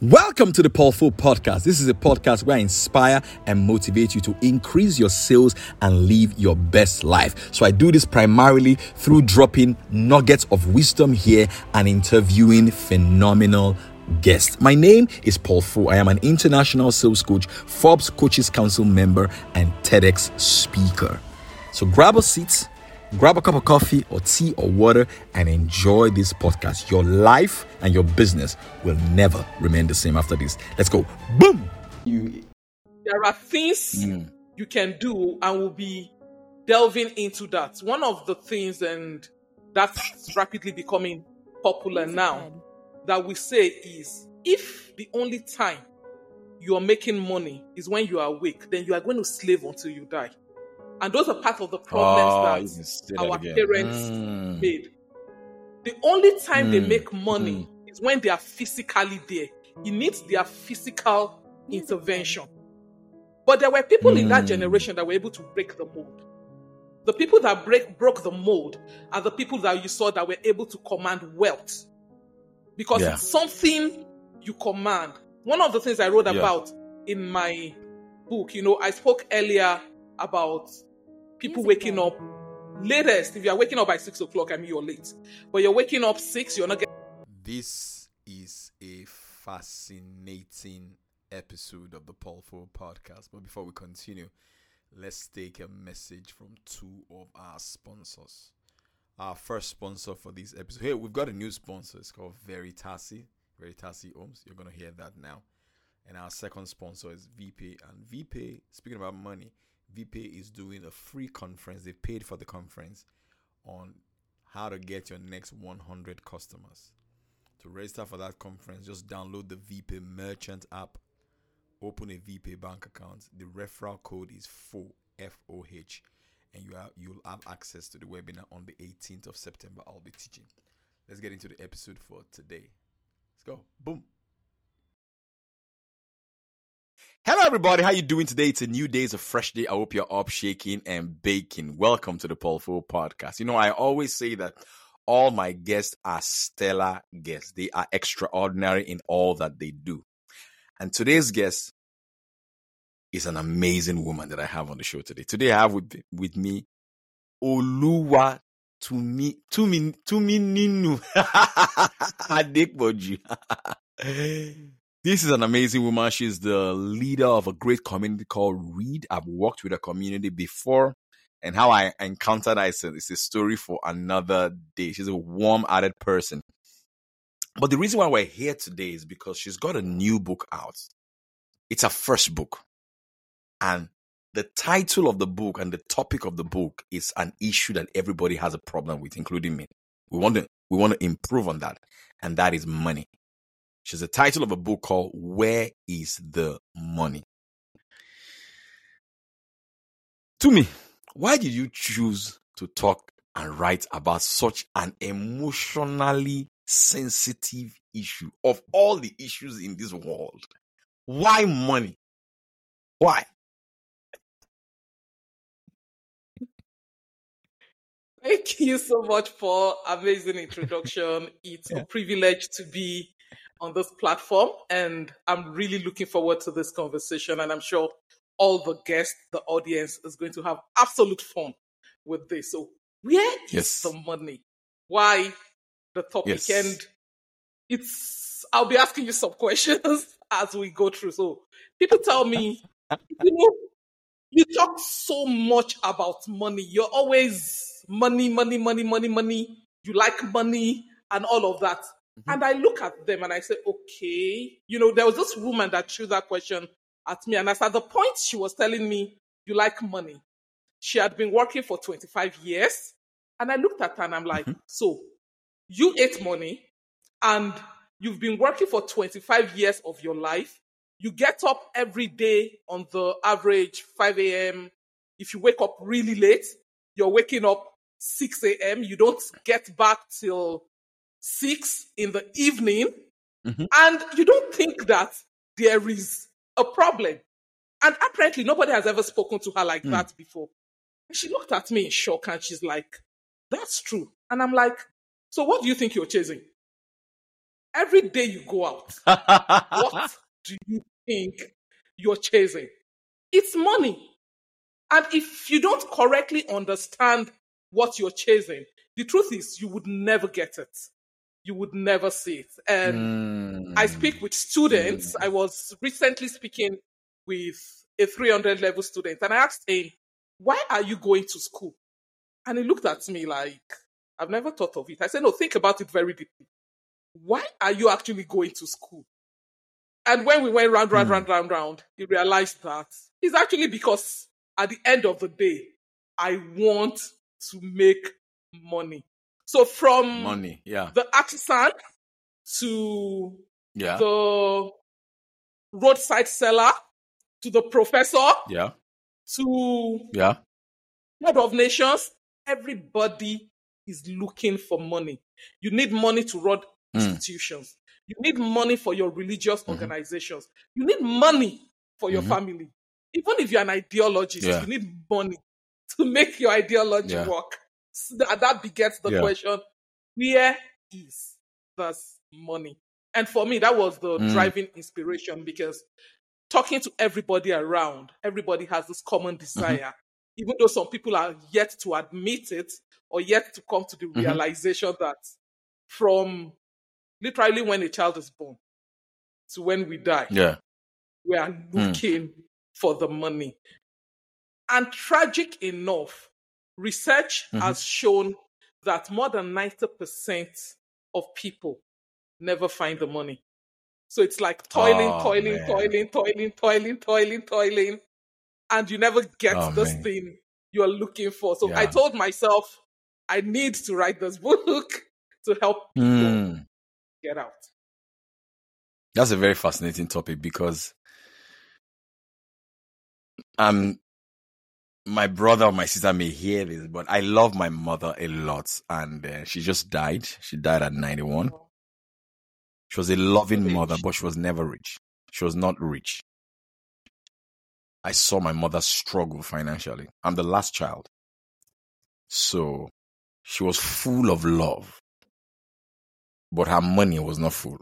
Welcome to the Paul Foh Podcast. This is a podcast where I inspire and motivate you to increase your sales and live your best life. So I do this primarily through dropping nuggets of wisdom here and interviewing phenomenal guests. My name is Paul Foh. I am an international sales coach, Forbes Coaches Council member, and TEDx speaker. So grab a seat grab a cup of coffee or tea or water and enjoy this podcast. Your life and your business will never remain the same after this. Let's go. Boom. You, there are things mm. you can do, and we'll be delving into that. One of the things, and that's rapidly becoming popular now, that we say is if the only time you are making money is when you are awake, then you are going to slave until you die. And those are part of the problems oh, that our parents mm. made. The only time mm. they make money mm. is when they are physically there. It needs their physical intervention. But there were people in that mm. generation that were able to break the mold. The people that break broke the mold are the people that you saw that were able to command wealth. Because yeah. it's something you command. One of the things I wrote yeah. about in my book, you know, I spoke earlier about people waking up latest. If you are waking up by six o'clock, I mean you're late. But you're waking up six, you're not getting. This is a fascinating episode of the Paul Foh podcast. But before we continue, let's take a message from two of our sponsors. Our first sponsor for this episode. Here we've got a new sponsor. It's called Veritasi. Veritasi Homes. You're gonna hear that now. And our second sponsor is VPay. And VPay, speaking about money, VPay is doing a free conference. They paid for the conference on how to get your next 100 customers. To register for that conference, just download the VPay Merchant app, open a VPay bank account. The referral code is FOH, F-O-H, and you are, you'll have access to the webinar on the 18th of September. I'll be teaching. Let's get into the episode for today. Let's go. Boom. Hello, everybody. How you doing today? It's a new day. It's a fresh day. I hope you're up, shaking, and baking. Welcome to the Paul Foh podcast. You know, I always say that all my guests are stellar guests. They are extraordinary in all that they do. And today's guest is an amazing woman that I have on the show today. Today I have with, with me Oluwa Tumi Tumi Tumi Ninu. This is an amazing woman. She's the leader of a great community called Read. I've worked with a community before, and how I encountered her is a, a story for another day. She's a warm hearted person. But the reason why we're here today is because she's got a new book out. It's her first book. And the title of the book and the topic of the book is an issue that everybody has a problem with, including me. We want to we want to improve on that, and that is money. She's the title of a book called Where is the Money? Tumi, why did you choose to talk and write about such an emotionally sensitive issue of all the issues in this world? Why money? Why? Thank you so much for amazing introduction. It's yeah. a privilege to be on this platform. And I'm really looking forward to this conversation. And I'm sure all the guests, the audience is going to have absolute fun with this. So, where is yes. the money? Why the topic? Yes. And it's, I'll be asking you some questions as we go through. So, people tell me, you know, you talk so much about money. You're always money, money, money, money, money. You like money and all of that. Mm-hmm. And I look at them and I say, okay, you know, there was this woman that threw that question at me. And as at the point she was telling me, you like money. She had been working for 25 years. And I looked at her and I'm like, mm-hmm. so you ate money and you've been working for 25 years of your life. You get up every day on the average 5 a.m. If you wake up really late, you're waking up 6 a.m. You don't get back till six in the evening, mm-hmm. and you don't think that there is a problem. And apparently, nobody has ever spoken to her like mm. that before. And she looked at me in shock and she's like, That's true. And I'm like, So what do you think you're chasing? every day you go out, what do you think you're chasing? It's money. And if you don't correctly understand what you're chasing, the truth is you would never get it. You would never see it. And Mm. I speak with students. I was recently speaking with a 300 level student and I asked him, why are you going to school? And he looked at me like, I've never thought of it. I said, no, think about it very deeply. Why are you actually going to school? And when we went round, round, Hmm. round, round, round, he realized that it's actually because at the end of the day, I want to make money. So from Money. Yeah. the artisan to Yeah. the roadside seller to the professor Yeah. to Yeah. head of nations, everybody is looking for money. You need money to run Mm. institutions. You need money for your religious Mhm. organizations. You need money for your Mhm. family. Even if you're an ideologist, Yeah. you need money to make your ideology Yeah. work. So that, that begets the Yeah. question where is this money? And for me, that was the Mm. driving inspiration because talking to everybody around, everybody has this common Mm-hmm. desire, even though some people are yet to admit it or yet to come to the Mhm. realization that from literally when a child is born to when we die, Yeah. we are looking for the money. And tragic enough, research Mhm. has shown that more than 90% of people never find the money. So it's like toiling, Oh, toiling, man. toiling, toiling, toiling, toiling, toiling, and you never get Oh, this man. thing you're looking for. So I told myself, I need to write this book to help people Mm. get out. That's a very fascinating topic because um my brother or my sister may hear this, but I love my mother a lot, and uh, she just died. She died at ninety-one. She was a loving Rich. mother, but she was never rich. She was not rich. I saw my mother struggle financially. I'm the last child. So she was full of love, but her money was not full.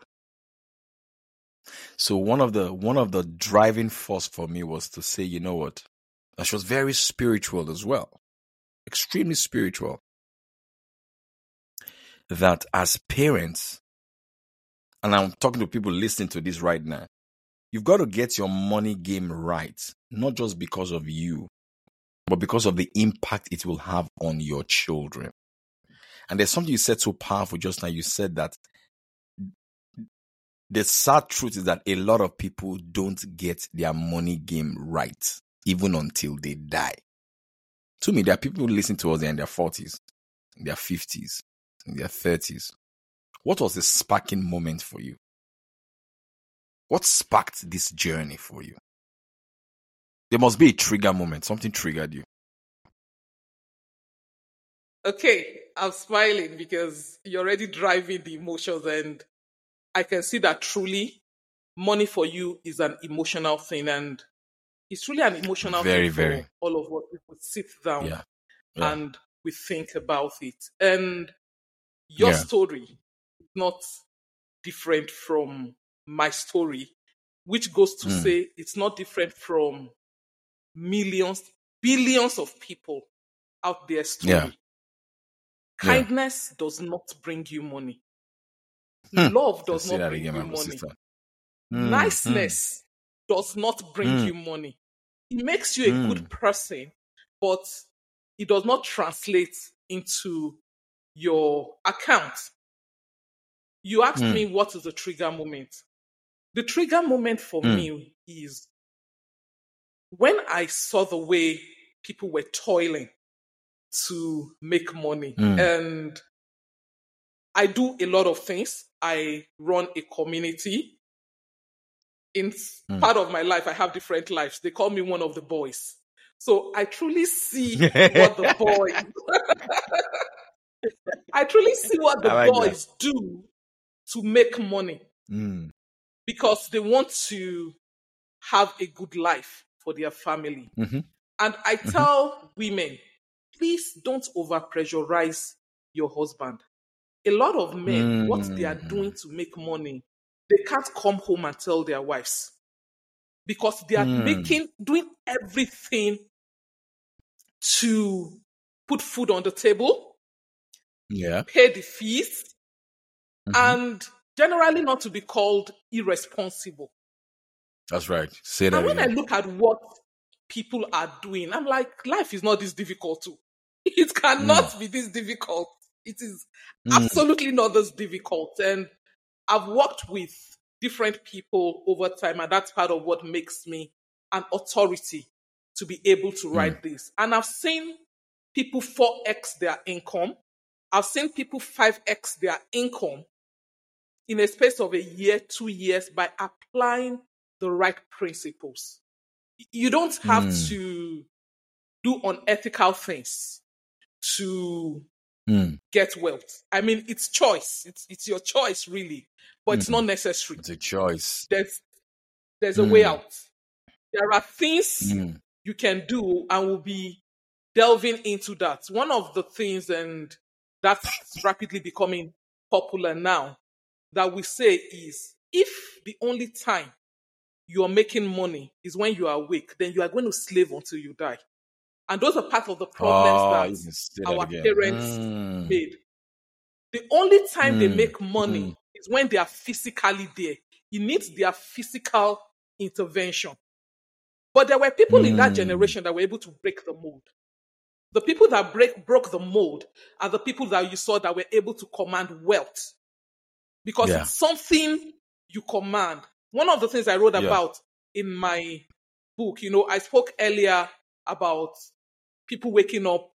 So one of the one of the driving force for me was to say, you know what? And she was very spiritual as well. Extremely spiritual. That as parents, and I'm talking to people listening to this right now, you've got to get your money game right, not just because of you, but because of the impact it will have on your children. And there's something you said so powerful just now. You said that the sad truth is that a lot of people don't get their money game right, even until they die. To me, there are people who listen to us in their 40s, in their 50s, in their 30s. What was the sparking moment for you? What sparked this journey for you? There must be a trigger moment. Something triggered you. Okay, I'm smiling because you're already driving the emotions, and I can see that truly money for you is an emotional thing, and it's really an emotional Very, thing for very. all of us. We would sit down Yeah. Yeah. and we think about it. And your Yeah. story is not different from my story, which goes to Mm. say it's not different from millions, billions of people out there story. Kindness does not bring you money. Hmm. Love does not bring again, you money. Mm, Niceness does not bring Mm. you money. It makes you a Mm. good person, but it does not translate into your account. You asked Mm. me what is the trigger moment. The trigger moment for Mm. me is when I saw the way people were toiling to make money. Mm. And I do a lot of things. I run a community. In Mm. part of my life, I have different lives. They call me one of the boys. So I truly see what the boys I truly see what the like that. boys do to make money Mm. because they want to have a good life for their family. Mhm. And I tell women, please don't over pressurize your husband. a lot of men, what they are Mm. doing to make money, they can't come home and tell their wives because they are Mm. making, doing everything to put food on the table, Yeah. pay the fees, Mhm. and generally not to be called irresponsible. That's right. Say that And when I look at what people are doing, I'm like, life is not this difficult too. It cannot be this difficult. It is Mm. absolutely not this difficult. And I've worked with different people over time, and that's part of what makes me an authority to be able to write this. And I've seen people 4x their income. I've seen people 5x their income in a space of a year, two years by applying the right principles. You don't have Mm. to do unethical things to Mm. get wealth. I mean, it's choice. It's it's your choice, really, but it's Mhm. not necessary. It's a choice. There's there's a way Mm. out. There are things Mm. you can do, and we'll be delving into that. One of the things, and that's rapidly becoming popular now, that we say is if the only time you are making money is when you are awake, then you are going to slave until you die. And those are part of the Oh, problems you that can say that our again. parents Mm. made. The only time they Mm, make money mm. is when they are physically there. It needs their physical intervention. But there were people in that Mm. generation that were able to break the mold. The people that break broke the mold are the people that you saw that were able to command wealth. Because Yeah. it's something you command. One of the things I wrote Yeah. about in my book, you know, I spoke earlier about people waking up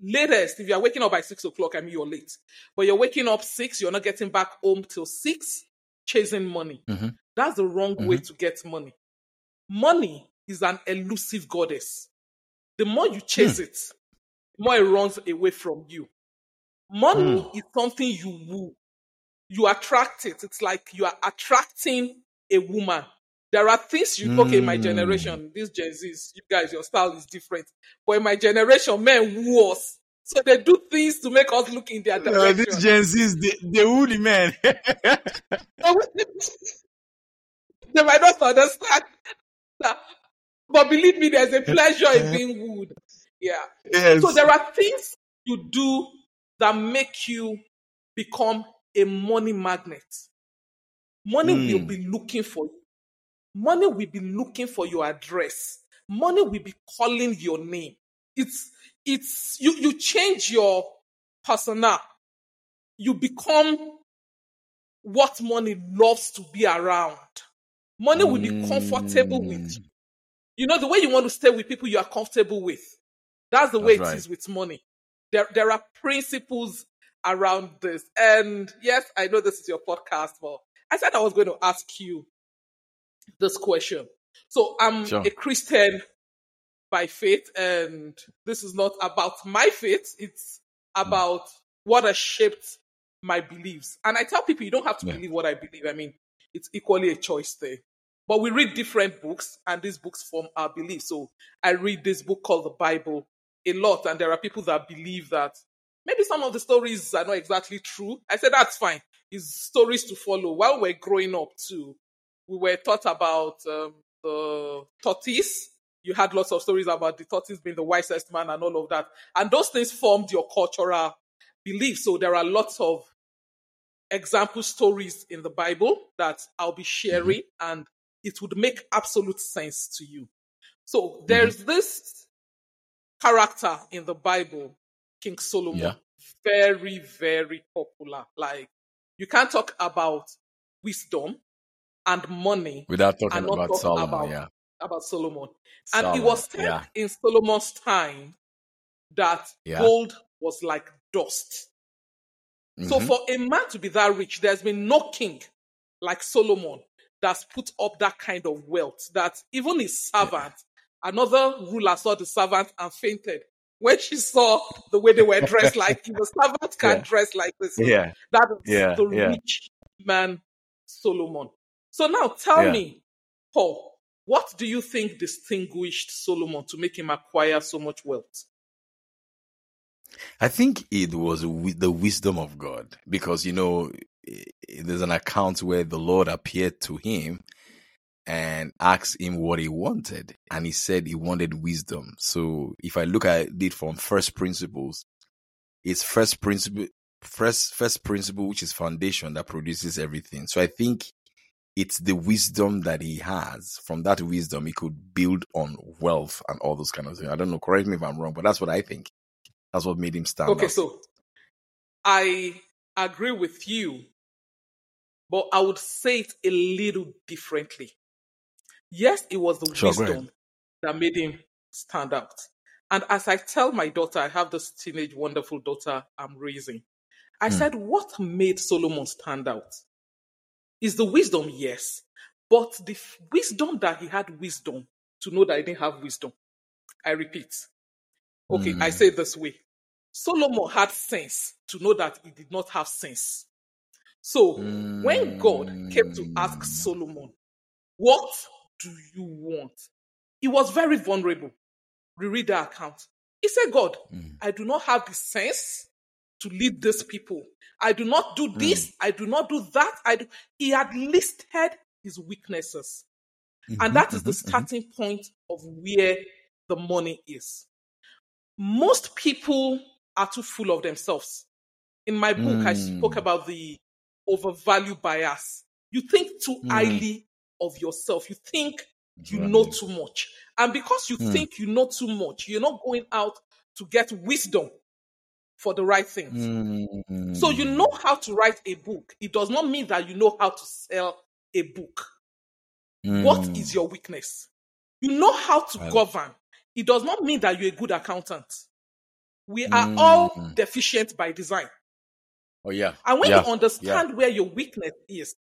latest. If you are waking up by six o'clock, I mean you're late. But you're waking up six, you're not getting back home till six, chasing money. Mhm. That's the wrong way mm-hmm. to get money. Money is an elusive goddess. The more you chase hmm. it, the more it runs away from you. Money hmm. is something you woo. You attract it. It's like you are attracting a woman. There are things you okay, in my Mm. generation, these Gen Zs, you guys, your style is different. But in my generation, men us. So they do things to make us look in their Uh, direction. these Gen Zs, they, they woolly man. they might not understand. But believe me, there's a pleasure in being wooed. Yeah. yes. So there are things you do that make you become a money magnet. Money Mm. will be looking for you. Money will be looking for your address. Money will be calling your name. It's it's you you change your persona. You become what money loves to be around. Money will be comfortable with Mm. you. You know the way you want to stay with people you are comfortable with. That's the way That's it right. is with money. There there are principles around this. And yes, I know this is your podcast, but I said I was going to ask you this question. So I'm Sure. a Christian by faith, and this is not about my faith, it's mm. about what has shaped my beliefs. And I tell people you don't have to Yeah. believe what I believe. I mean, it's equally a choice thing. But we read different books, and these books form our beliefs. So I read this book called the Bible a lot, and there are people that believe that maybe some of the stories are not exactly true. I said that's fine. It's stories to follow. While we're growing up too, we were taught about um, the tortoise. You had lots of stories about the tortoise being the wisest man and all of that. And those things formed your cultural beliefs. So there are lots of example stories in the Bible that I'll be sharing and it would make absolute sense to you. So there's this character in the Bible, King Solomon, Yeah. very, very popular. Like you can't talk about wisdom and money Without talking about talk Solomon, about, yeah. about Solomon. And it was said yeah. in Solomon's time that Yeah. gold was like dust. So Mhm. for a man to be that rich, there's been no king like Solomon that's put up that kind of wealth that even his servant, another ruler saw the servant and fainted when she saw the way they were dressed like a servant can Yeah. dress like this. yeah. That is Yeah, the yeah. rich man Solomon. So now tell Yeah. me, Paul, what do you think distinguished Solomon to make him acquire so much wealth? I think it was the wisdom of God because, you know, there's an account where the Lord appeared to him and asked him what he wanted. And he said he wanted wisdom. So if I look at it from first principles, it's first principle, first, first principle, which is foundation that produces everything. So I think it's the wisdom that he has. From that wisdom, he could build on wealth and all those kind of things. I don't know. Correct me if I'm wrong, but that's what I think. That's what made him stand. Out. Okay, so I agree with you, but I would say it a little differently. Yes, it was the Sure, wisdom that made him stand out. And as I tell my daughter, I have this teenage wonderful daughter I'm raising. I Hmm. said, what made Solomon stand out? Is the wisdom, yes, but the f- wisdom that he had wisdom to know that he didn't have wisdom. I repeat. Okay, I Mm. say it this way. Solomon had sense to know that he did not have sense. So when God came to ask Mm. Solomon, What do you want? He was very vulnerable. Reread the account. He said, God, Mm. I do not have the sense to lead these people. I do not do this. I do not do that. I do. He had listed his weaknesses. Mhm, And that is the mhm, mhm. starting point of where the money is. Most people are too full of themselves. In my book, I spoke Mm. about the overvalue bias. You think too Mm. highly of yourself. You think you know too much. And because you Mm. think you know too much, you're not going out to get wisdom for the right things. So you Mm. know how to write a book. It does not mean that you know how to sell a book. What Mm. is your weakness? You know how to govern. It does not mean that you're a good accountant. We are all Mm. deficient by design. Oh yeah. And when Yeah. you understand where your weakness is,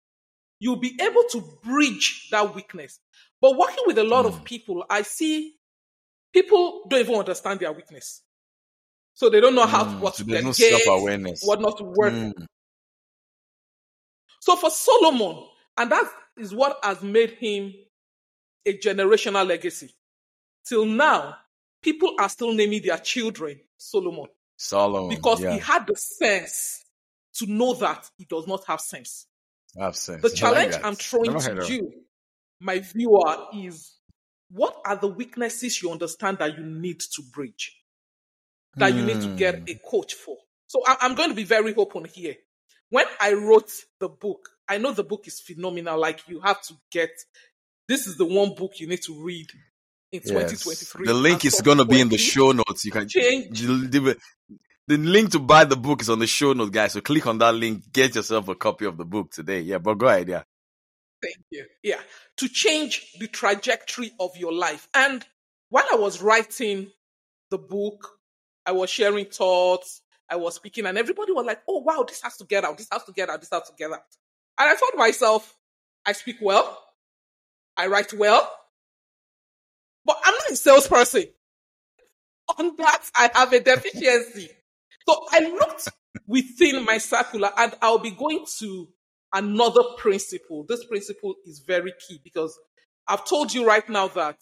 you'll be able to bridge that weakness. But working with a lot of Mm. people, I see people don't even understand their weakness. So they don't know how Mm. what So to there's no what not to work. Mm. So for Solomon, and that is what has made him a generational legacy. Till now, people are still naming their children Solomon Solomon. because yeah. he had the sense to know that he does not have sense. Have sense. The I challenge. I'm throwing to you, my viewer, is what are the weaknesses you understand that you need to bridge, that you need to get Mm. a coach for? So I- I'm going to be very open here. When I wrote the book, I know the book is phenomenal. Like you have to get, this is the one book you need to read in Yes. 2023. The link is going to be in the show notes. You can change. the link to buy the book is on the show notes, guys. So click on that link. Get yourself a copy of the book today. Yeah, but go ahead. Yeah. Thank you. Yeah. To change the trajectory of your life. And while I was writing the book, I was sharing thoughts, I was speaking, and everybody was like, oh, wow, this has to get out, this has to get out, this has to get out. And I thought to myself, I speak well, I write well, but I'm not a salesperson. On that, I have a deficiency. So I looked within my circular and I'll be going to another principle. This principle is very key because I've told you right now that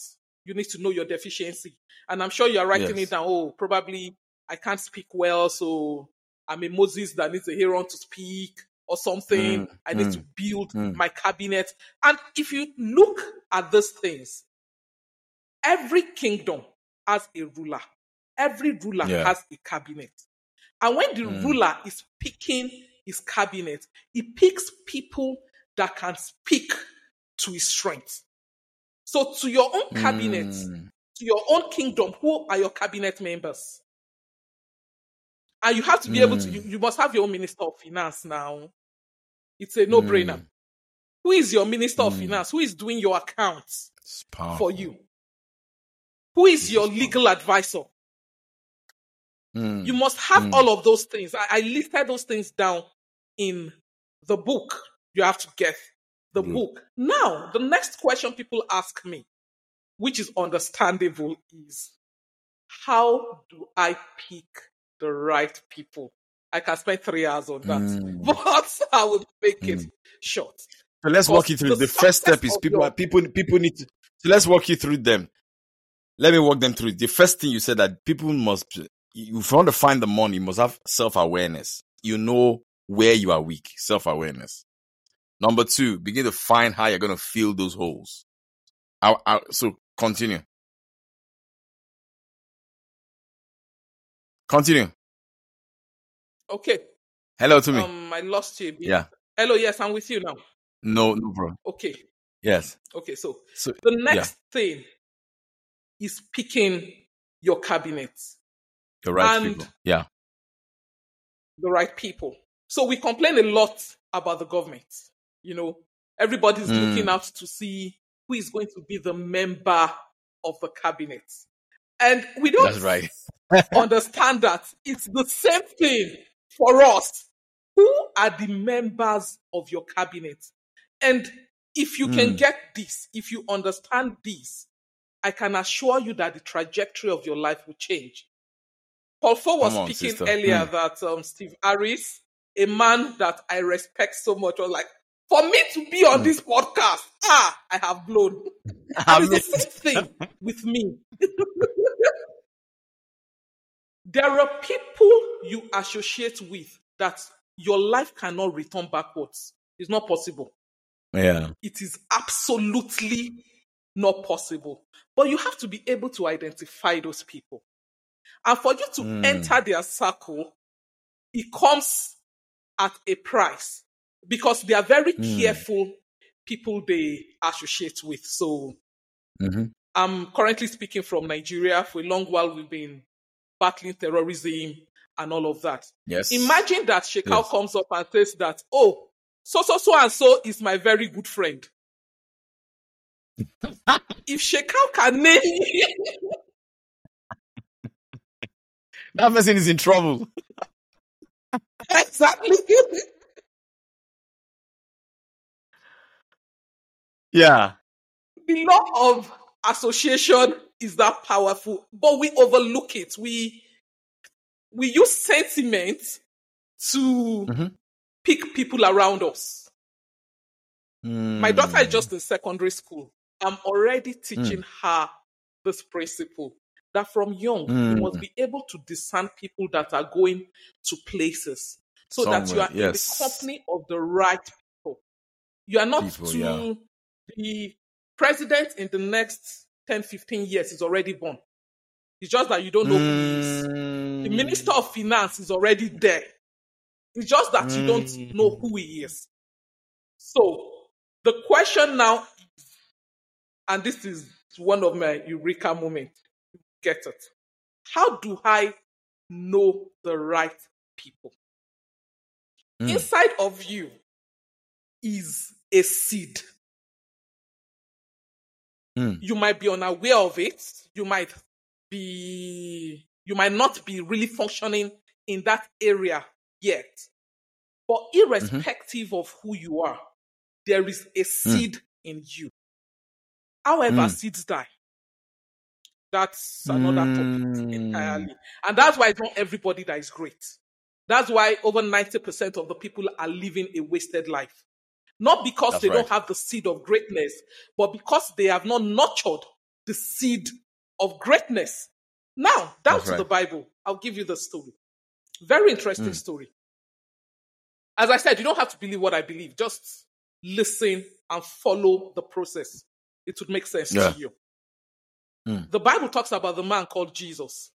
you need to know your deficiency. And I'm sure you're writing Yes. it down. Oh, probably I can't speak well, so I'm a Moses that needs a Aaron to speak or something. Mm, I need mm, to build mm. my cabinet. And if you look at those things, every kingdom has a ruler. Every ruler Yeah. has a cabinet. And when the Mm. ruler is picking his cabinet, he picks people that can speak to his strength. So to your own cabinet, Mm. to your own kingdom, who are your cabinet members? And you have to be able to, Mm. you, you must have your own minister of finance now. It's a no brainer. Mm. Who is your minister of Mm. finance? Who is doing your accounts for you? Who is This your is powerful. legal advisor? Mm. You must have Mm. all of those things. I, I listed those things down in the book. You have to get the Good. book. Now, the next question people ask me, which is understandable, is how do I pick the right people? I can spend three hours on that, Mm. but I will make it Mm. short. So let's walk you through. the The first step is people. your- People. People need to. So let's walk you through them. Let me walk them through. The first thing you said that people must. if you want to find the money, you must have self awareness. You know where you are weak, self awareness. Number two, begin to find how you're going to fill those holes. I, I, so continue. Continue. Okay. Hello Tumi. Um, I lost you. Yeah. Hello. Yes, I'm with you now. No, no problem. Okay. Yes. Okay. So, So the next thing is picking your cabinet, you're right, people. Yeah. the right people. So we complain a lot about the government. You know, everybody's Mm. looking out to see who is going to be the member of the cabinet. And we don't That's right. understand that it's the same thing for us. Who are the members of your cabinet? And if you can Mm. get this, if you understand this, I can assure you that the trajectory of your life will change. Paul Foh was on, speaking sister. earlier Mm. that um, Steve Harris, a man that I respect so much, was like, for me to be on Mm. this podcast, ah, I have blown. And it's the same thing with me. there are people you associate with that your life cannot return backwards. It's not possible. yeah. It is absolutely not possible. But you have to be able to identify those people. And for you to Mm. enter their circle, it comes at a price because they are very Mm. careful people they associate with. So hmm I'm currently speaking from Nigeria. For a long while, we've been battling terrorism and all of that. Yes. Imagine that Shekau Yes. comes up and says that, oh, so, so, so, and so is my very good friend. if Shekau can name that person is in trouble. exactly, Yeah. the law of association is that powerful, but we overlook it. We we use sentiment to Mhm. pick people around us. My daughter is Mm. just in secondary school. I'm already teaching her this principle that from young, you Mm. must be able to discern people that are going to places so that you Somewhere, are in the company of the right people. You are not People, to yeah. The president in the next 10, 15 years is already born. It's just that you don't know who he is. The Mm. minister of finance is already there. It's just that you don't Mm. know who he is. So the question now, and this is one of my eureka moments, get it. How do I know the right people? Mm. Inside of you is a seed. Mm. You might be unaware of it. You might be, you might not be really functioning in that area yet. But irrespective of who you are, there is a seed in you. However, Mm. seeds die. That's another topic Mm. entirely. And that's why it's not everybody that is great. That's why over 90% of the people are living a wasted life. Not because That's they don't have the seed of greatness, but because they have not nurtured the seed of greatness. Now, down That's to right. the Bible. I'll give you the story. Very interesting Mm. story. As I said, you don't have to believe what I believe. Just listen and follow the process. It would make sense Yeah. to you. Mm. The Bible talks about the man called Jesus.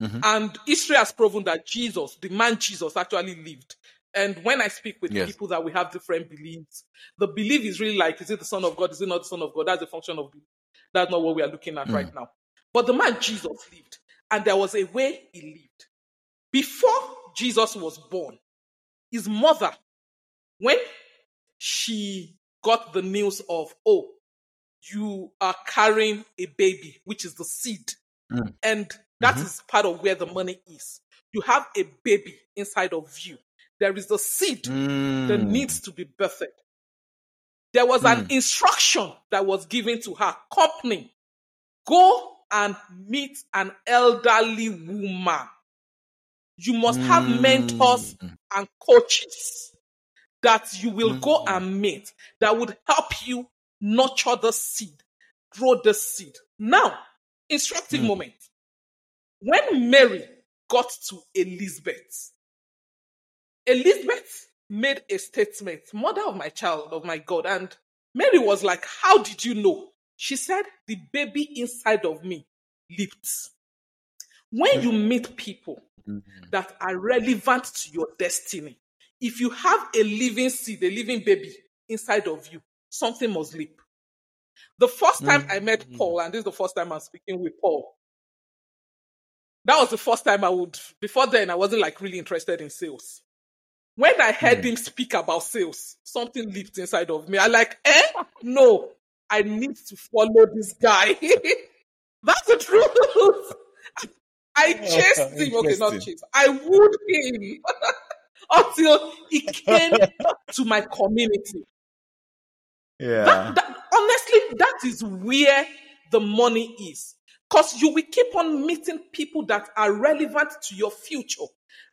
Mhm. And history has proven that Jesus, the man Jesus, actually lived. And when I speak with Yes. people that we have different beliefs, the belief is really like, is it the Son of God? Is it not the Son of God? That's a function of belief. That's not what we are looking at Mm. right now. But the man Jesus lived, and there was a way he lived. Before Jesus was born, his mother, when she got the news of, oh, you are carrying a baby, which is the seed, Mm. and that Mhm. is part of where the money is. You have a baby inside of you. There is a seed that Mm. needs to be birthed. There was an Mm. instruction that was given to her company go and meet an elderly woman. You must have mentors Mm. and coaches that you will go Mm. and meet that would help you nurture the seed, grow the seed. Now, instructive Mm. moment. When Mary got to Elizabeth, Elizabeth made a statement, Mother of my child, of my God. And Mary was like, How did you know? She said, The baby inside of me leaped. When you mm-hmm. meet people mm-hmm. that are relevant to your destiny, if you have a living seed, a living baby inside of you, something must leap. The first time I met mm-hmm. Paul, and this is the first time I'm speaking with Paul, that was the first time I would, before then, I wasn't like really interested in sales. When I heard him speak about sales, something leaped inside of me. I like, eh? No, I need to follow this guy. That's the truth. I chased him. Okay, not chased. I wooed him until he came to my community. Yeah. That, that, honestly, that is where the money is. Because you will keep on meeting people that are relevant to your future,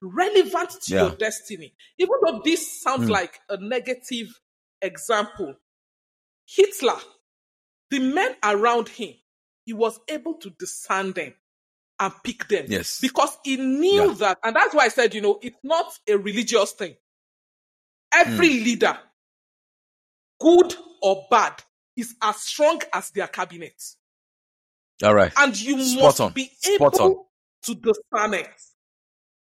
relevant to Yeah. your destiny. Even though this sounds Mm. like a negative example, Hitler, the men around him, he was able to discern them and pick them. Yes. Because he knew Yeah. that. And that's why I said, you know, it's not a religious thing. Every Mm. leader, good or bad, is as strong as their cabinet. All right. And you Spot must on. be able to discern it.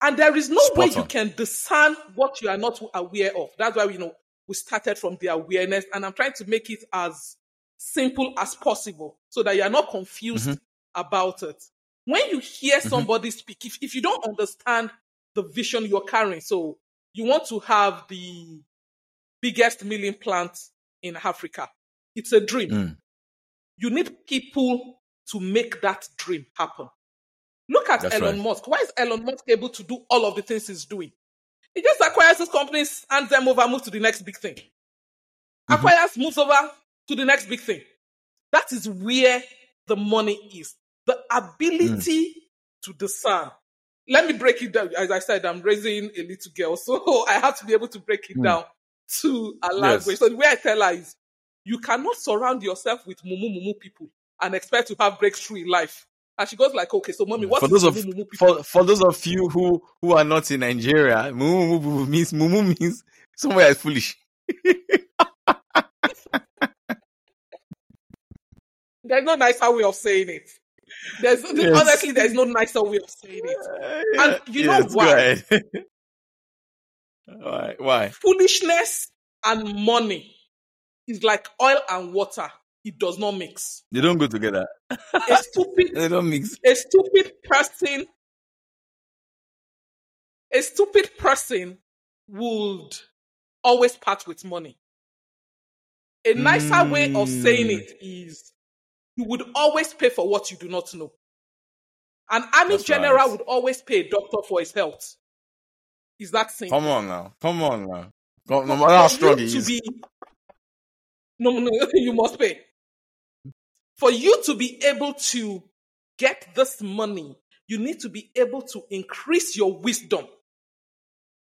And there is no Spot way you can discern what you are not aware of. That's why we know we started from the awareness, and I'm trying to make it as simple as possible so that you are not confused Mhm. about it. When you hear Mhm. somebody speak, if, if you don't understand the vision you're carrying, so you want to have the biggest milling plant in Africa, it's a dream. Mm. You need people to make that dream happen. Look at That's Elon right. Musk. Why is Elon Musk able to do all of the things he's doing? He just acquires his companies, hands them over, moves to the next big thing. Mhm. Acquires, moves over to the next big thing. That is where the money is. The ability Mm. to discern. Let me break it down. As I said, I'm raising a little girl, so I have to be able to break it Mm. down to a Yes. language. So the way I tell her is, you cannot surround yourself with mumu mumu people and expect to have breakthrough in life. And she goes like, okay, so mommy, what for those of for, for those of you who who are not in Nigeria, mumu means mumu means somewhere is foolish. There's no nicer way of saying it. There's Yes. honestly, there's no nicer way of saying it. And you know Yes, go why? why? Why? Foolishness and money is like oil and water. It does not mix. They don't go together. A stupid They don't mix. a stupid person a stupid person would always part with money a nicer way of saying Mm. it is you would always pay for what you do not know an army That's general right. would always pay a doctor for his health is that simple Come on now. Come on now. No matter how strong he is. be no no you must pay for you to be able to get this money you need to be able to increase your wisdom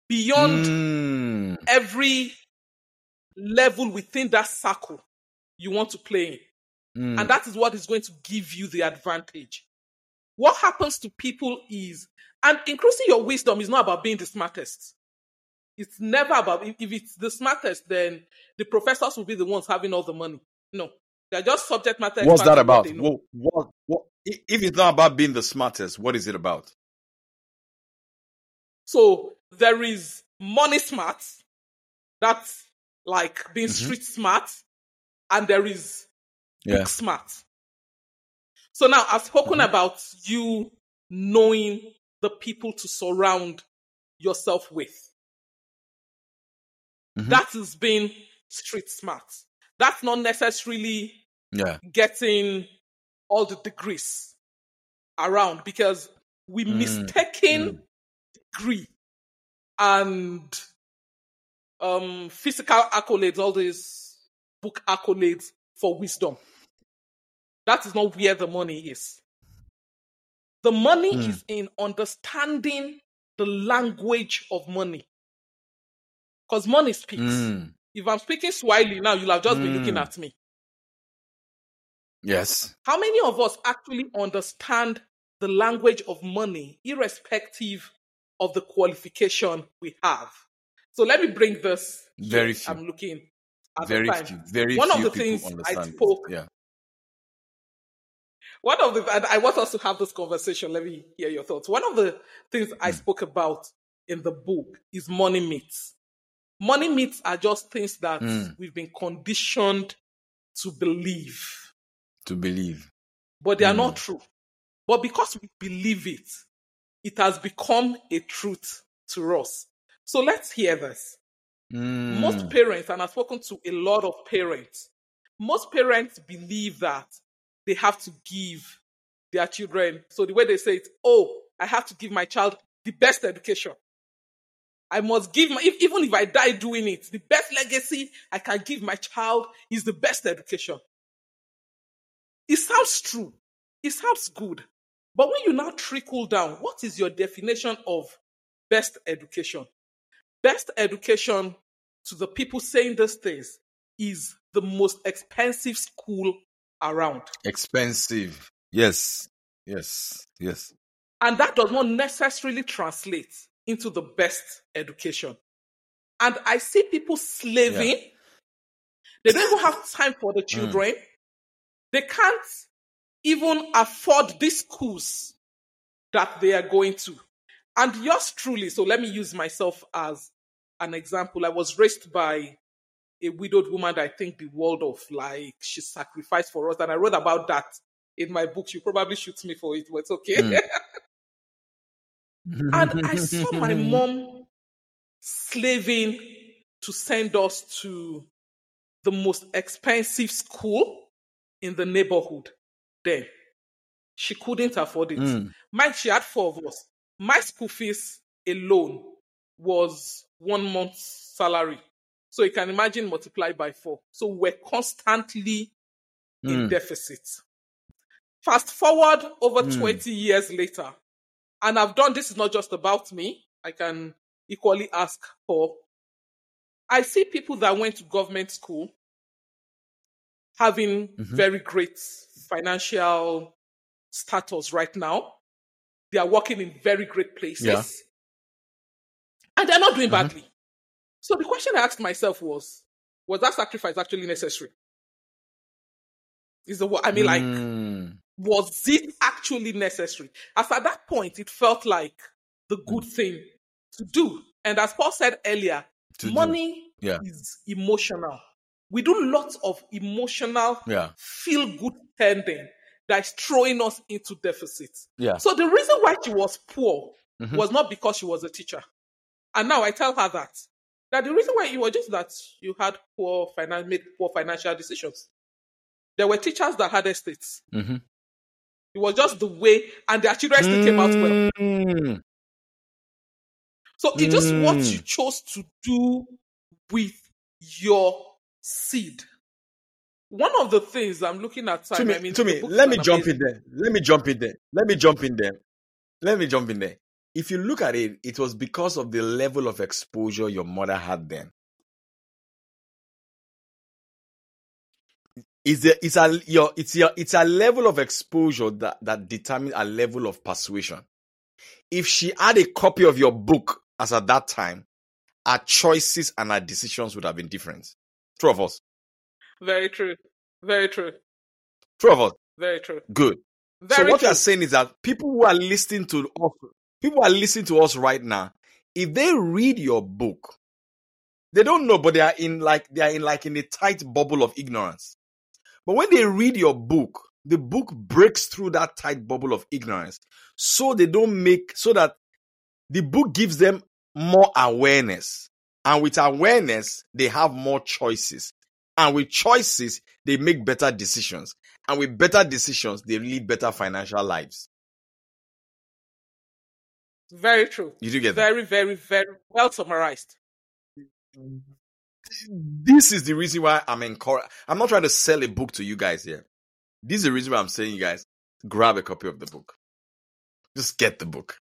beyond Mm. every level within that circle you want to play in. Mm. and that is what is going to give you the advantage. What happens to people is and increasing your wisdom is not about being the smartest. It's never about if if it's the smartest then the professors will be the ones having all the money. No they're just subject matter What's that about? What, what, what, if it's not about being the smartest, what is it about? so there is money smart that's like being Mhm. street smart and there is Yeah. book smart so now i've spoken Mhm. about you knowing the people to surround yourself with Mhm. that is being street smart that's not necessarily Yeah. getting all the degrees around because we Mm, mistaken degree and um physical accolades, all these book accolades for wisdom. That is not where the money is. The money Mm. is in understanding the language of money. Because money speaks. Mm. If I'm speaking Swahili now, you'll have just been looking Mm. at me. Yes. How many of us actually understand the language of money, irrespective of the qualification we have. So let me bring this. Very few. I'm looking at Very the time. few. Very One of the things I understand. spoke- Yeah. One of the, and I want us to have this conversation. Let me hear your thoughts. One of the things I Mm. spoke about in the book is money myths. Money myths are just things that Mm. we've been conditioned to believe, To believe. but they are Mm. not true. But because we believe it, it has become a truth to us. So let's hear this. Most Mm. parents, and I've spoken to a lot of parents, most parents believe that they have to give their children. So the way they say it, oh, I have to give my child the best education. I must give my, if, even if I die doing it, the best legacy I can give my child is the best education. It sounds true. It sounds good. But when you now trickle down, what is your definition of best education? Best education to the people saying these things is the most expensive school around. Expensive. Yes. Yes. Yes. And that does not necessarily translate into the best education. And I see people slaving. They don't even have time for the children. They can't even afford these schools that they are going to. And yours truly, so let me use myself as an example. I was raised by a widowed woman that I think the world of like she sacrificed for us. And I wrote about that in my book. She probably shoots me for it, but it's okay. Mm. And I saw my mom slaving to send us to the most expensive school in the neighborhood. Then she couldn't afford it. Mm. Mine, she had four of us. My school fees alone was one month's salary. So you can imagine multiplied by four. So we're constantly in Mm. deficit. Fast forward over Mm. 20 years later, and I've done this is not just about me. I can equally ask for. I see people that went to government school having Mhm. very great financial status right now. They are working in very great places. Yeah. And they're not doing Mhm. badly. So the question I asked myself was, was that sacrifice actually necessary? Is the what I mean, like, Mm. was it actually necessary? As at that point, it felt like the good thing to do. And as Paul said earlier, To money Yeah. is emotional. We do lots of emotional, Yeah. feel good spending that is throwing us into deficit. Yeah. So the reason why she was poor Mhm. was not because she was a teacher. And now I tell her that. That the reason why it was just that you had poor finan- made poor financial decisions. There were teachers that had estates. Mhm. It was just the way, and their children still came out well. Mm. So it's just what Mm. you chose to do with your seed. One of the things I'm looking at, Tumi, I mean, Tumi, let me jump amazing- in there. Let me jump in there. Let me jump in there. Let me jump in there. If you look at it, it was because of the level of exposure your mother had then. It's a, it's a, your, it's your, it's a level of exposure that, that determines a level of persuasion. If she had a copy of your book as at that time, our choices and our decisions would have been different. True of us. Very true. Very true. True of us. Very true. Good. Very so what true. you are saying is that people who are listening to us, people are listening to us right now, if they read your book, they don't know, but they are in like they are in like in a tight bubble of ignorance. But when they read your book, the book breaks through that tight bubble of ignorance, so they don't make so that the book gives them more awareness, and with awareness, they have more choices, and with choices, they make better decisions, and with better decisions, they lead better financial lives. Very true. You do get that? Very, very, very well summarized. This is the reason why I'm encouraged. I'm not trying to sell a book to you guys here. This is the reason why I'm saying, you guys, grab a copy of the book. Just get the book.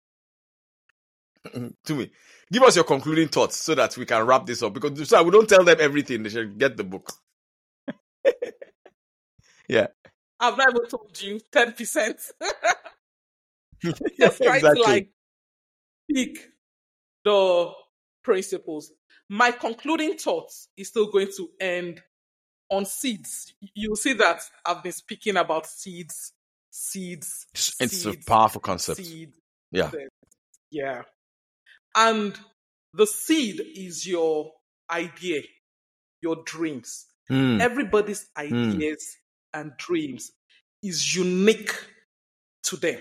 Tumi, give us your concluding thoughts so that we can wrap this up. Because so we don't tell them everything. They should get the book. yeah. I've never told you 10%. Just try exactly. to like pick the principles. My concluding thoughts is still going to end on seeds. You'll see that I've been speaking about seeds, seeds. It's, it's a powerful concept. seeds. Yeah. Yeah. And the seed is your idea, your dreams. Mm. Everybody's ideas and dreams is unique to them.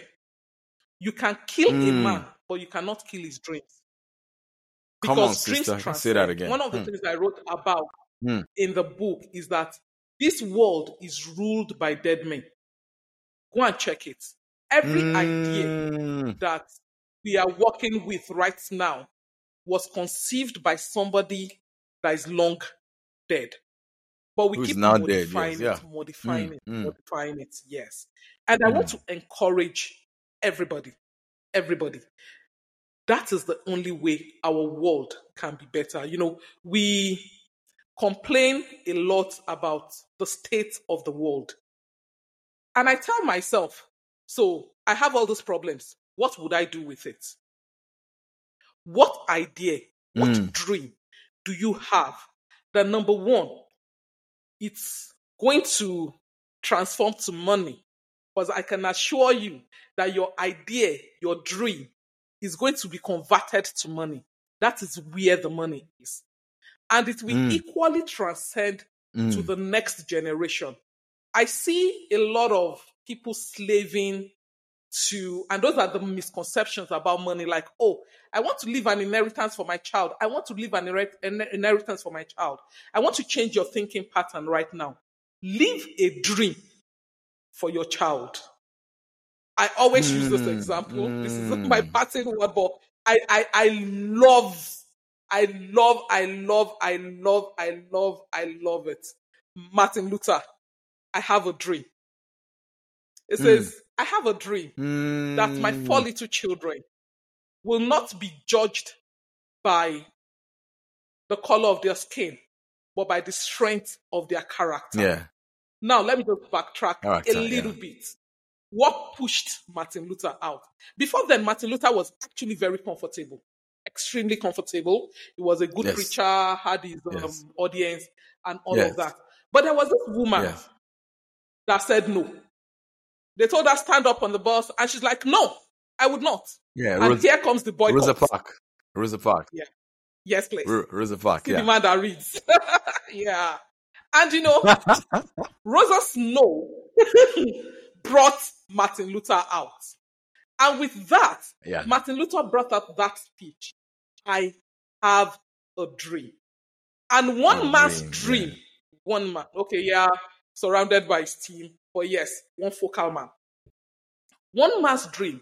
You can kill a Mm. man, but you cannot kill his dreams. Come on, Because dreams sister. Say that again. One of the Mm. things I wrote about Mm. in the book is that this world is ruled by dead men. Go and check it. Every idea Mm. that we are working with right now was conceived by somebody that is long dead. But we Who's keep now dead, modifying yes, it, yeah. modifying Mm, it, mm. modifying it, yes. And I want to encourage everybody, everybody. That is the only way our world can be better. You know, we complain a lot about the state of the world. And I tell myself, so I have all those problems. What would I do with it? What idea, what Mm. dream do you have that number one, it's going to transform to money? Because I can assure you that your idea, your dream, is going to be converted to money. That is where the money is. And it will Mm. equally transcend to Mm. the next generation. I see a lot of people slaving to, and those are the misconceptions about money like, oh, I want to leave an inheritance for my child. I want to leave an inheritance for my child. I want to change your thinking pattern right now. Leave a dream for your child. I always use this Mm, example. This is mm. my pattern word, but I, I, I love, I love, I love, I love, I love, I love it. Martin Luther, I have a dream. It Mm. says, I have a dream that my Mm. four little children will not be judged by the color of their skin, but by the strength of their character. Yeah. Now, let me just backtrack Character, a little yeah. bit. What pushed Martin Luther out? Before then, Martin Luther was actually very comfortable, extremely comfortable. He was a good Yes. preacher, had his um, Yes. audience, and all Yes. of that. But there was this woman that said no. They told her stand up on the bus, and she's like, "No, I would not." Yeah. And Rosa, here comes the boy. Rosa Park. Rosa Park. Yeah. Yes, please. Ro- Rosa Park. See the man that reads. yeah. And you know, Rosa Snow brought Martin Luther out. And with that, yeah. Martin Luther brought out that speech. I have a dream. And one A man's dream, dream, yeah. one man, okay, yeah, surrounded by his team, but yes, one focal man. One man's dream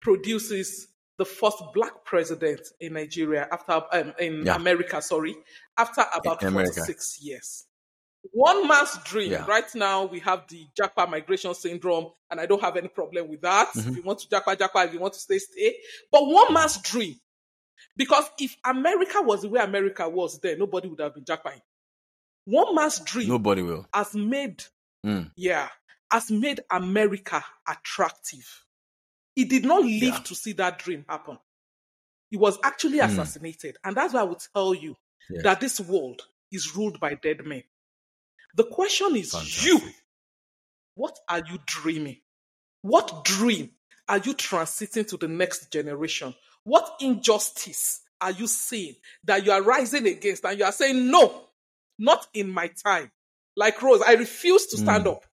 produces the first black president in Nigeria after um, in Yeah. America, sorry, after about In America. 46 years. One man's dream. Yeah. Right now, we have the Japa migration syndrome, and I don't have any problem with that. Mm-hmm. If you want to Japa, Japa. If you want to stay, stay. But one man's dream. Because if America was the way America was then, nobody would have been Japaing. One man's dream Nobody will. has made, Mm. yeah, has made America attractive. He did not live Yeah. to see that dream happen. He was actually Mm. assassinated. And that's why I would tell you Yeah. that this world is ruled by dead men. The question is Fantastic. you. What are you dreaming? What dream are you transiting to the next generation? What injustice are you seeing that you are rising against and you are saying, no, not in my time? Like Rose, I refuse to stand Mm. up.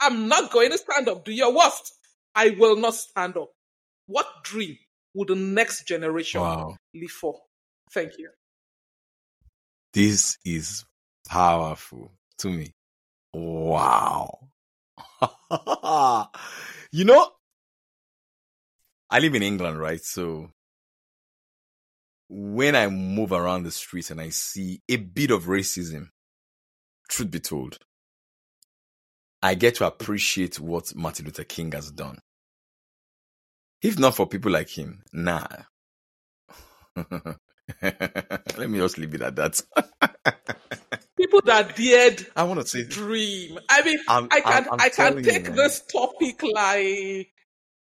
I'm not going to stand up. Do your worst. I will not stand up. What dream will the next generation Wow. live for? Thank you. This is powerful to me. Wow. you know, I live in England, right? So when I move around the streets and I see a bit of racism, truth be told, I get to appreciate what Martin Luther King has done. If not for people like him, nah. Let me just leave it at that. People that dared I want to say dream. I mean, I'm- I can I'm- I'm I can telling you, take this topic like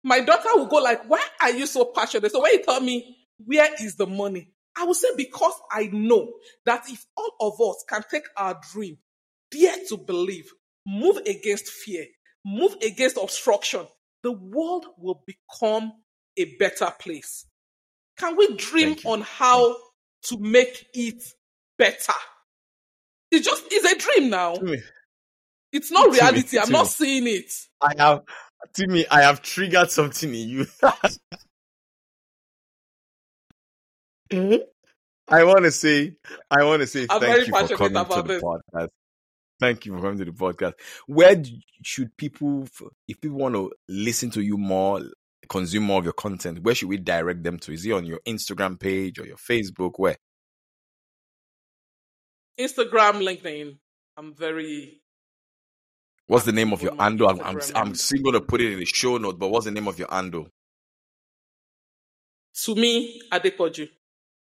my daughter will go like, why are you so passionate? So when you tell me, where is the money? I will say, because I know that if all of us can take our dream, dare to believe, move against fear, move against obstruction, the world will become a better place. Can we dream on how to make it better? It's just, it's a dream now. It's not reality. I'm not seeing it. I have, Tumi, I have triggered something in you. Hmm? I want to say, I want to say I'm thank you for coming to the podcast. Thank you for coming to the podcast. Where should people, if people want to listen to you more, consume more of your content, where should we direct them to? Is it on your Instagram page or your Facebook? Where? Instagram, LinkedIn. I'm very What's the name of your handle? I'm, I'm, I'm still going to put it in the show note, but what's the name of your handle? me Adepoju.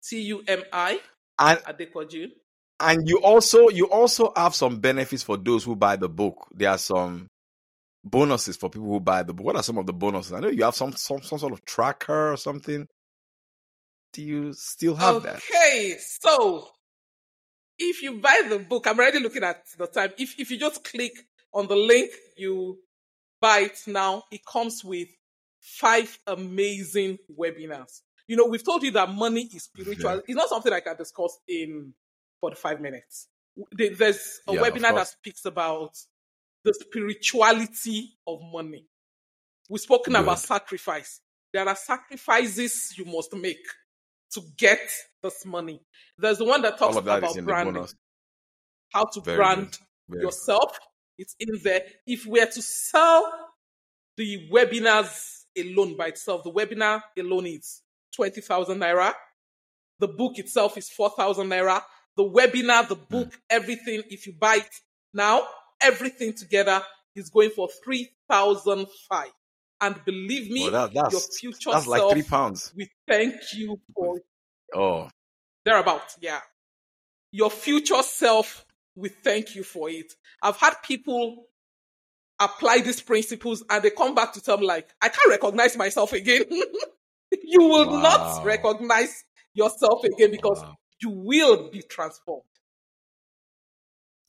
T U M I And Adepoju. And you also you also have some benefits for those who buy the book. There are some bonuses for people who buy the book. What are some of the bonuses? I know you have some some, some sort of tracker or something. Do you still have that? Okay, so if you buy the book, I'm already looking at the time. If if you just click on the link, you buy it now. It comes with five amazing webinars. You know, we've told you that money is spiritual. Yeah. It's not something I can discuss in 45 minutes. There's a Yeah, webinar that speaks about the spirituality of money. We've spoken about sacrifice. There are sacrifices you must make to get this money. There's the one that talks that about is in the branding, how to Very brand yourself. It's in there. If we are to sell the webinars alone by itself, the webinar alone is 20,000 naira. The book itself is 4,000 naira. The webinar, the hmm. book, everything, if you buy it now, everything together is going for 3,005. And believe me, Well, that, your future that's like three pounds. we thank you for Oh, thereabout. Yeah. Your future self, we thank you for it. I've had people apply these principles and they come back to tell me like, I can't recognize myself again. you will Wow. not recognize yourself again because wow. You will be transformed.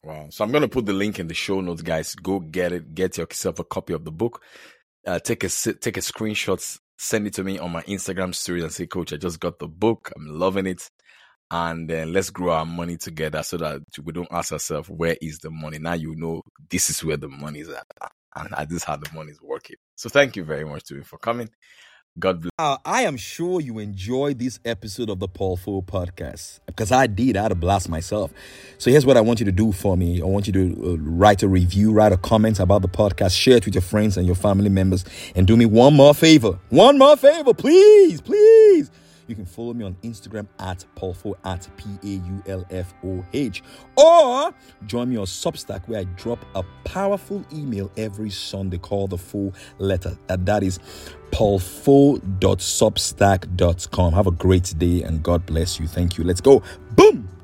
Wow. So I'm going to put the link in the show notes, guys. Go get it. Get yourself a copy of the book. Uh, take a take a screenshot, send it Tumi on my Instagram story and say, Coach, I just got the book. I'm loving it. And then let's grow our money together so that we don't ask ourselves, where is the money? Now you know this is where the money is at. And this is how the money is working. So thank you very much to me for coming. God bless. Uh, I am sure you enjoyed this episode of the Paul Foh podcast because I did. I had a blast myself. So here's what I want you to do for me. I want you to uh, write a review, write a comment about the podcast, share it with your friends and your family members, and do me one more favor. One more favor, please, please. You can follow me on Instagram at Paulfoh at P A U L F O H. Or join me on Substack where I drop a powerful email every Sunday called the full letter. And that is paulfoh.substack.com. Have a great day and God bless you. Thank you. Let's go. Boom.